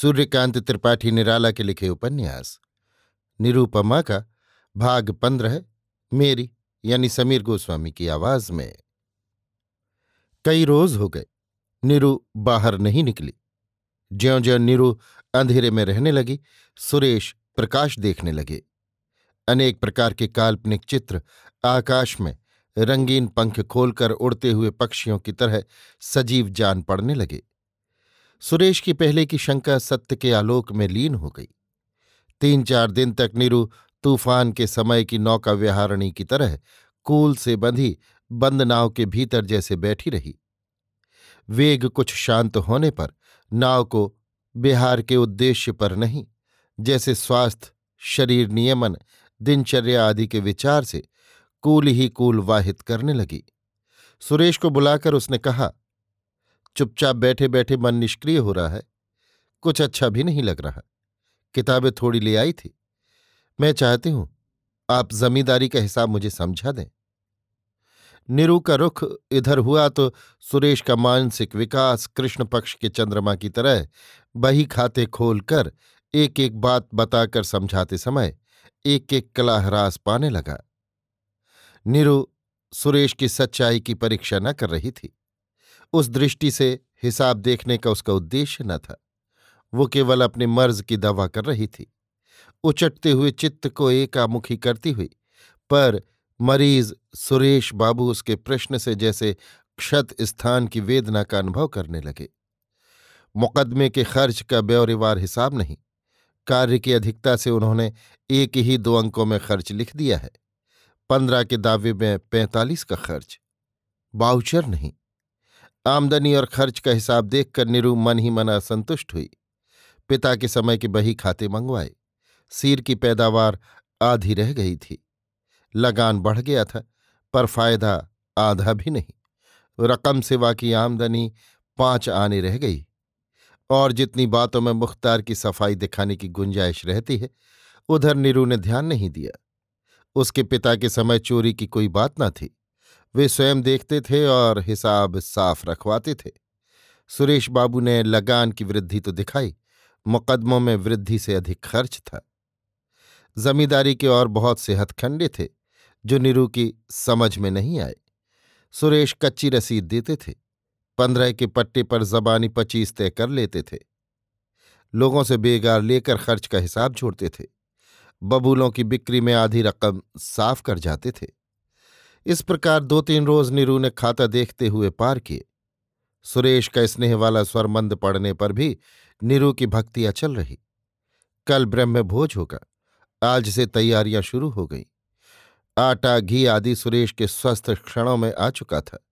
सूर्यकांत त्रिपाठी निराला के लिखे उपन्यास। निरूपमा का भाग पंद्रह, मेरी, यानी समीर गोस्वामी की आवाज़ में। कई रोज हो गए, नीरू बाहर नहीं निकली। ज्यो ज्यो नीरू अंधेरे में रहने लगी, सुरेश प्रकाश देखने लगे। अनेक प्रकार के काल्पनिक चित्र आकाश में रंगीन पंख खोलकर उड़ते हुए पक्षियों की तरह सजीव जान पड़ने लगे। सुरेश की पहले की शंका सत्य के आलोक में लीन हो गई। तीन चार दिन तक नीरू तूफ़ान के समय की नौका विहारणी की तरह कूल से बंधी बंद नाव के भीतर जैसे बैठी रही। वेग कुछ शांत होने पर नाव को बिहार के उद्देश्य पर नहीं, जैसे स्वास्थ्य, शरीर नियमन, दिनचर्या आदि के विचार से कूल ही कूल वाहित करने लगी। सुरेश को बुलाकर उसने कहा चुपचाप बैठे बैठे मन निष्क्रिय हो रहा है। कुछ अच्छा भी नहीं लग रहा। किताबें थोड़ी ले आई थी। मैं चाहती हूँ, आप जमींदारी का हिसाब मुझे समझा दें। निरु का रुख इधर हुआ तो सुरेश का मानसिक विकास, कृष्ण पक्ष के चंद्रमा की तरह बही खाते खोलकर एक एक बात बताकर समझाते समय एक एक कला ह्रास पाने लगा। निरु, सुरेश की सच्चाई की परीक्षा न कर रही थी। उस दृष्टि से हिसाब देखने का उसका उद्देश्य न था। वो केवल अपने मर्ज की दवा कर रही थी। उचटते हुए चित्त को एकामुखी करती हुई, पर मरीज़ सुरेश बाबू उसके प्रश्न से जैसे क्षत स्थान की वेदना का अनुभव करने लगे। मुकदमे के खर्च का ब्यौरेवार हिसाब नहीं। कार्य की अधिकता से उन्होंने एक ही दो अंकों में खर्च लिख दिया है। पंद्रह के दावे में पैंतालीस का खर्च। बाउचर नहीं। आमदनी और खर्च का हिसाब देखकर निरु मन ही मन असंतुष्ट हुई। पिता के समय के बही खाते मंगवाए। सीर की पैदावार आधी रह गई थी। लगान बढ़ गया था, पर फ़ायदा आधा भी नहीं। रकम सिवा की आमदनी पाँच आने रह गई। और जितनी बातों में मुख्तार की सफ़ाई दिखाने की गुंजाइश रहती है, उधर नीरू ने ध्यान नहीं दिया। उसके पिता के समय चोरी की कोई बात न थी। वे स्वयं देखते थे और हिसाब साफ़ रखवाते थे। सुरेश बाबू ने लगान की वृद्धि तो दिखाई, मुकदमों में वृद्धि से अधिक खर्च था। जमींदारी के और बहुत से हथखंडे थे, जो निरू की समझ में नहीं आए। सुरेश कच्ची रसीद देते थे, पंद्रह के पट्टे पर जबानी पच्चीस तय कर लेते थे। लोगों से बेगार लेकर खर्च का हिसाब छोड़ते थे। बबूलों की बिक्री में आधी रकम साफ़ कर जाते थे। इस प्रकार दो तीन रोज नीरू ने खाता देखते हुए पार किए। सुरेश का स्नेह वाला स्वर मंद पड़ने पर भी नीरू की भक्ति अचल रही। कल ब्रह्म भोज होगा। आज से तैयारियाँ शुरू हो गई। आटा, घी आदि सुरेश के स्वस्थ क्षणों में आ चुका था।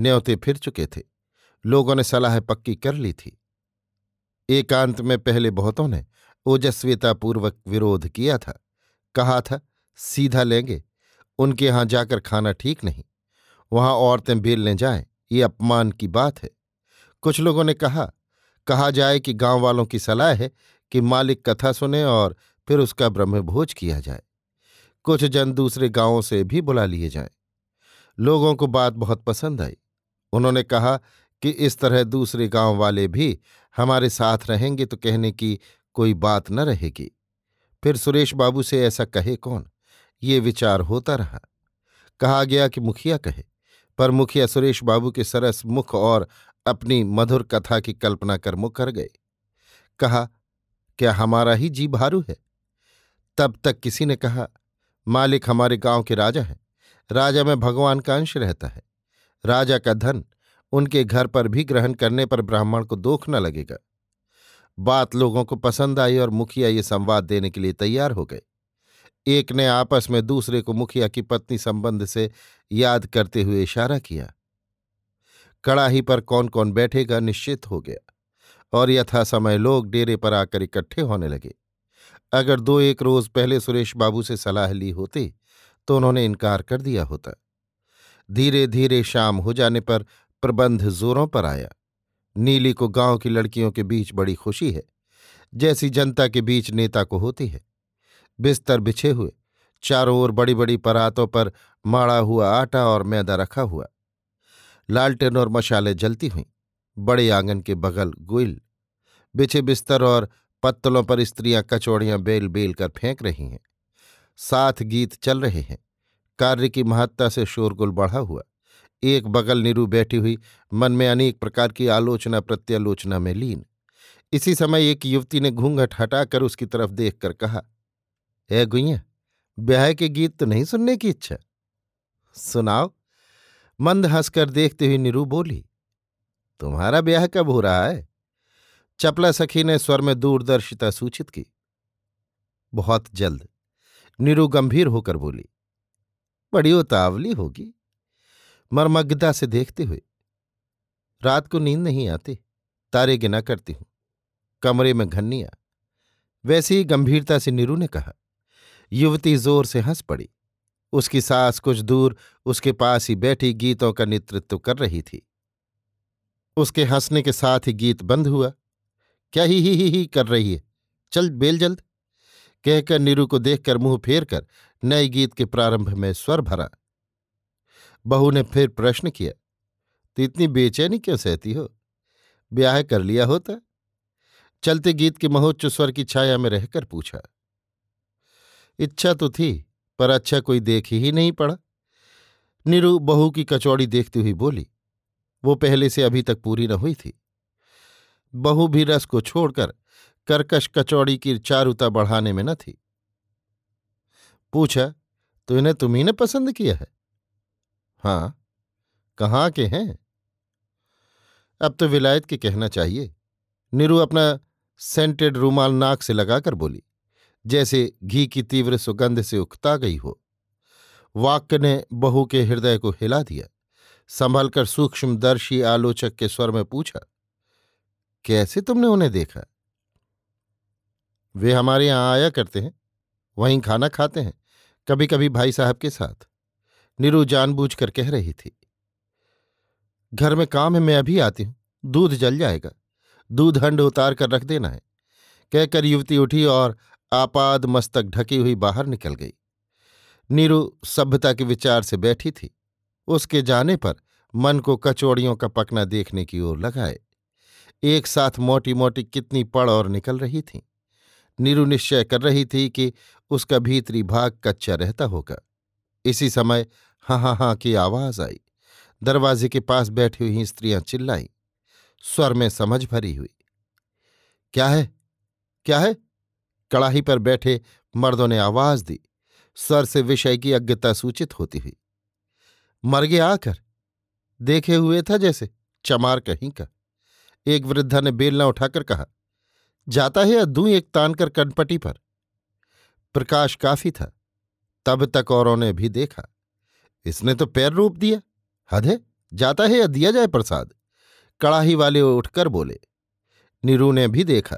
न्योते फिर चुके थे। लोगों ने सलाह पक्की कर ली थी। एकांत में पहले बहुतों ने ओजस्वितापूर्वक विरोध किया था। कहा था, सीधा लेंगे। उनके यहाँ जाकर खाना ठीक नहीं। वहाँ औरतें बेलने जाएँ, ये अपमान की बात है। कुछ लोगों ने कहा कहा जाए कि गाँव वालों की सलाह है कि मालिक कथा सुने और फिर उसका ब्रह्मभोज किया जाए। कुछ जन दूसरे गाँवों से भी बुला लिए जाएँ। लोगों को बात बहुत पसंद आई। उन्होंने कहा कि इस तरह दूसरे गाँव वाले भी हमारे साथ रहेंगे तो कहने की कोई बात न रहेगी। फिर सुरेश बाबू से ऐसा कहे कौन? ये विचार होता रहा। कहा गया कि मुखिया कहे, पर मुखिया सुरेश बाबू के सरस मुख और अपनी मधुर कथा की कल्पना कर मुकर गए। कहा, क्या हमारा ही जी भारू है? तब तक किसी ने कहा, मालिक हमारे गाँव के राजा हैं। राजा में भगवान का अंश रहता है। राजा का धन उनके घर पर भी ग्रहण करने पर ब्राह्मण को दोख न लगेगा। बात लोगों को पसंद आई और मुखिया ये संवाद देने के लिए तैयार हो गए। एक ने आपस में दूसरे को मुखिया की पत्नी संबंध से याद करते हुए इशारा किया। कड़ाही पर कौन कौन बैठेगा निश्चित हो गया, और यथा समय लोग डेरे पर आकर इकट्ठे होने लगे। अगर दो एक रोज पहले सुरेश बाबू से सलाह ली होती तो उन्होंने इनकार कर दिया होता। धीरे धीरे शाम हो जाने पर प्रबंध जोरों पर आया। नीली को गाँव की लड़कियों के बीच बड़ी खुशी है, जैसी जनता के बीच नेता को होती है। बिस्तर बिछे हुए, चारों ओर बड़ी बड़ी परातों पर माड़ा हुआ आटा और मैदा रखा हुआ। लालटेन और मशालें जलती हुईं, बड़े आँगन के बगल गुइल बिछे बिस्तर और पत्तलों पर स्त्रियाँ कचौड़ियाँ बेल बेल कर फेंक रही हैं। साथ गीत चल रहे हैं, कार्य की महत्ता से शोरगुल बढ़ा हुआ। एक बगल निरु बैठी हुई, मन में अनेक प्रकार की आलोचना प्रत्यालोचना में लीन। इसी समय एक युवती ने घूंघट हटाकर उसकी तरफ़ देखकर कहा है गुइया ब्याह के गीत तो नहीं सुनने की इच्छा। सुनाओ। मंद हंसकर देखते हुए निरू बोली, तुम्हारा ब्याह कब हो रहा है? चपला सखी ने स्वर में दूरदर्शिता सूचित की। बहुत जल्द, निरु गंभीर होकर बोली, बड़ी उतावली होगी। मर्मग्धता से देखते हुए, रात को नींद नहीं आती, तारे गिना करती हूँ, कमरे में घन्निया। वैसे ही गंभीरता से नीरू ने कहा युवती ज़ोर से हंस पड़ी। उसकी सास कुछ दूर उसके पास ही बैठी गीतों का नेतृत्व कर रही थी। उसके हंसने के साथ ही गीत बंद हुआ। क्या ही ही ही, ही कर रही है? चल बेल जल्द। कहकर नीरू को देखकर मुँह फेर कर नए गीत के प्रारंभ में स्वर भरा। बहू ने फिर प्रश्न किया तो इतनी बेचैनी क्यों सहती हो? ब्याह कर लिया होता? चलते गीत के महोच्च स्वर की छाया में रहकर पूछा इच्छा तो थी, पर अच्छा कोई देख ही नहीं पड़ा। नीरू बहू की कचौड़ी देखती हुई बोली, वो पहले से अभी तक पूरी न हुई थी। बहू भी रस को छोड़कर कर्कश कचौड़ी की चारुता बढ़ाने में न थी। पूछा तो इन्हें तुम्ही ने पसंद किया है? हाँ। कहाँ के हैं? अब तो विलायत के कहना चाहिए। नीरू अपना सेंटेड रूमाल नाक से लगाकर बोली जैसे घी की तीव्र सुगंध से उकता गई हो। वाक्य ने बहू के हृदय को हिला दिया। संभलकर सूक्ष्मदर्शी आलोचक के स्वर में पूछा, कैसे तुमने उन्हें देखा? वे हमारे यहाँ आया करते हैं। वहीं खाना खाते हैं कभी कभी भाई साहब के साथ। नीरू जानबूझकर कह रही थी। घर में काम है, मैं अभी आती हूँ। दूध जल जाएगा। दूध हंड उतार कर रख देना है। कहकर युवती उठी और आपाद मस्तक ढकी हुई बाहर निकल गई। नीरू सभ्यता के विचार से बैठी थी। उसके जाने पर मन को कचौड़ियों का पकना देखने की ओर लगाए। एक साथ मोटी मोटी कितनी पड़ और निकल रही थी। नीरू निश्चय कर रही थी कि उसका भीतरी भाग कच्चा रहता होगा। इसी समय हाँ हाँ हाँ की आवाज़ आई। दरवाजे के पास बैठी हुई स्त्रियाँ चिल्लाई। स्वर में समझ भरी हुई। क्या है? क्या है? कड़ाही पर बैठे मर्दों ने आवाज़ दी। स्वर से विषय की अज्ञता सूचित होती हुई। मर गया आकर देखे हुए था जैसे, चमार कहीं का। एक वृद्धा ने बेलना उठाकर कहा, जाता है अद्दू एक तान कर कनपटी पर? प्रकाश काफ़ी था। तब तक औरों ने भी देखा। इसने तो पैर रूप दिया। हद है, जाता है या दिया जाए प्रसाद? कड़ाही वाले उठकर बोले। नीरू ने भी देखा।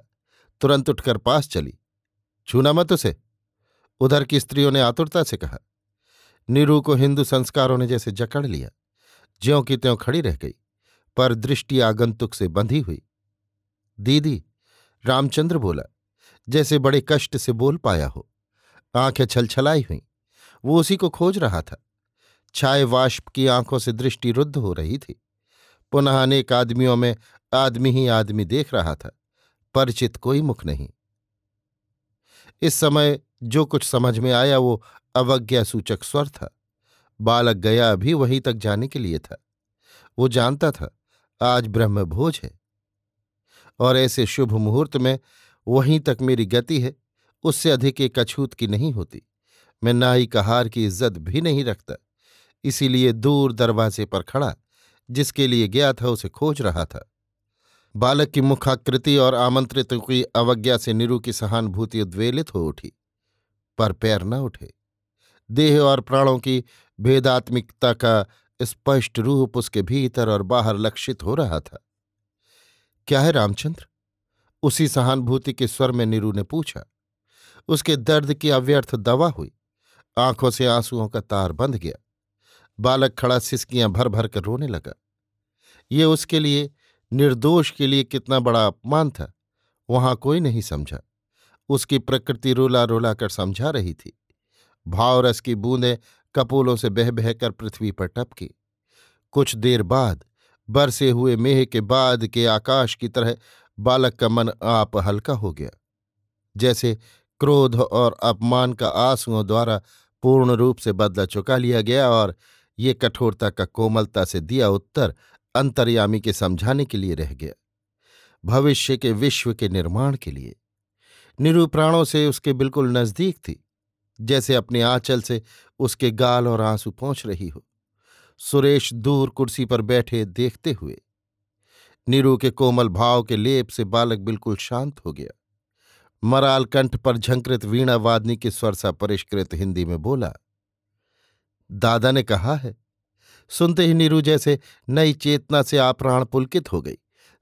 तुरंत उठकर पास चली। छूना मत उसे। उधर की स्त्रियों ने आतुरता से कहा। नीरू को हिंदू संस्कारों ने जैसे जकड़ लिया। ज्यों की त्यों खड़ी रह गई, पर दृष्टि आगंतुक से बंधी हुई। दीदी, रामचंद्र बोला, जैसे बड़े कष्ट से बोल पाया हो। आँखें छलछलाई हुई। वो उसी को खोज रहा था। छाए वाष्प की आँखों से दृष्टि रुद्ध हो रही थी। पुनः अनेक आदमियों में आदमी ही आदमी देख रहा था। परिचित कोई मुख नहीं। इस समय जो कुछ समझ में आया वो अवज्ञा सूचक स्वर था। बालक गया भी वहीं तक जाने के लिए था। वो जानता था, आज ब्रह्म भोज है। और ऐसे शुभ मुहूर्त में वहीं तक मेरी गति है, उससे अधिक एक अछूत की नहीं होती। मैं नाई कहार की इज़्ज़त भी नहीं रखता, इसीलिए दूर दरवाजे पर खड़ा, जिसके लिए गया था उसे खोज रहा था। बालक की मुखाकृति और आमंत्रित की अवज्ञा से निरु की सहानुभूति उद्वेलित हो उठी, पर पैर न उठे। देह और प्राणों की भेदात्मिकता का स्पष्ट रूप उसके भीतर और बाहर लक्षित हो रहा था। क्या है रामचंद्र? उसी सहानुभूति के स्वर में नीरू ने पूछा। उसके दर्द की अव्यर्थ दवा हुई। आँखों से आंसुओं का तार बंध गया। बालक खड़ा सिसकियाँ भर भर कर रोने लगा। ये उसके लिए निर्दोष के लिए कितना बड़ा अपमान था। वहाँ कोई नहीं समझा। उसकी प्रकृति रोला रोला कर समझा रही थी। भावरस की बूंदें कपूलों से बह बहकर पृथ्वी पर टपकी। कुछ देर बाद, बरसे हुए मेह के बाद के आकाश की तरह बालक का मन आप हल्का हो गया। जैसे क्रोध और अपमान का आंसुओं द्वारा पूर्ण रूप से बदला चुका लिया गया और ये कठोरता का कोमलता से दिया उत्तर अंतर्यामी के समझाने के लिए रह गया। भविष्य के विश्व के निर्माण के लिए। निरूप्राणों से उसके बिल्कुल नज़दीक थी, जैसे अपने आंचल से उसके गाल और आँसू पहुँच रही हो। सुरेश दूर कुर्सी पर बैठे देखते हुए, नीरू के कोमल भाव के लेप से बालक बिल्कुल शांत हो गया। मराल कंठ पर झंकृत वीणा वादनी के स्वर सा परिष्कृत हिंदी में बोला, दादा ने कहा है सुनते ही नीरू जैसे नई चेतना से आप्राण पुलकित हो गई।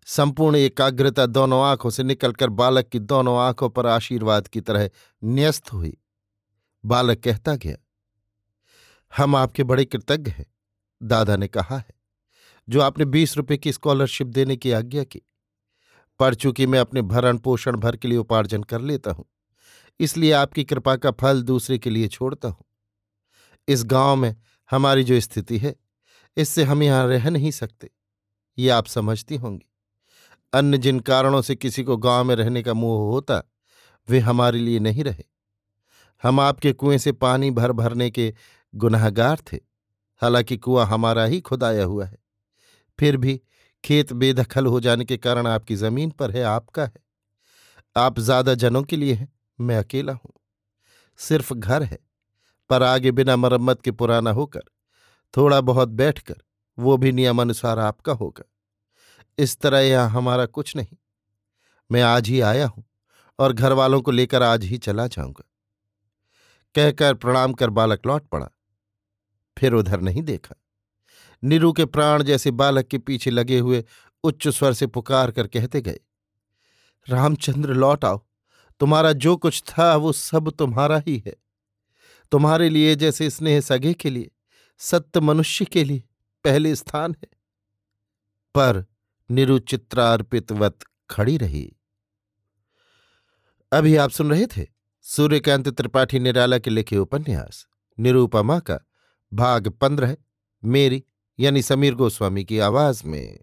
संपूर्ण एकाग्रता दोनों आँखों से निकलकर बालक की दोनों आँखों पर आशीर्वाद की तरह न्यस्त हुई। बालक कहता गया, हम आपके बड़े कृतज्ञ हैं। दादा ने कहा है, जो आपने बीस रुपए की स्कॉलरशिप देने की आज्ञा की। पढ़ चूँकि मैं अपने भरण पोषण भर के लिए उपार्जन कर लेता हूँ, इसलिए आपकी कृपा का फल दूसरे के लिए छोड़ता हूँ। इस गाँव में हमारी जो स्थिति है इससे हम यहाँ रह नहीं सकते। ये आप समझती होंगी। अन्य जिन कारणों से किसी को गाँव में रहने का मोह होता, वे हमारे लिए नहीं रहे। हम आपके कुएँ से पानी भर भरने के गुनाहगार थे। हालाँकि कुआँ हमारा ही खुदाया हुआ है। फिर भी खेत बेदखल हो जाने के कारण आपकी ज़मीन पर है, आपका है। आप ज़्यादा जनों के लिए हैं, मैं अकेला हूँ। सिर्फ़ घर है, पर आगे बिना मरम्मत के पुराना होकर थोड़ा बहुत बैठकर, वो भी नियमानुसार आपका होगा। इस तरह यह हमारा कुछ नहीं। मैं आज ही आया हूँ और घर वालों को लेकर आज ही चला जाऊँगा। कहकर प्रणाम कर बालक लौट पड़ा। फिर उधर नहीं देखा। नीरू के प्राण जैसे बालक के पीछे लगे हुए उच्च स्वर से पुकार कर कहते गए, रामचंद्र, लौट आओ। तुम्हारा जो कुछ था, वो सब तुम्हारा ही है। तुम्हारे लिए जैसे स्नेह सगे के लिए सत्य मनुष्य के लिए पहले स्थान है। पर निरुचित्रार्पितवत खड़ी रही। अभी आप सुन रहे थे सूर्यकांत त्रिपाठी निराला के लिखे उपन्यास, निरूपमा का भाग पंद्रह, मेरी यानी समीर गोस्वामी की आवाज़ में।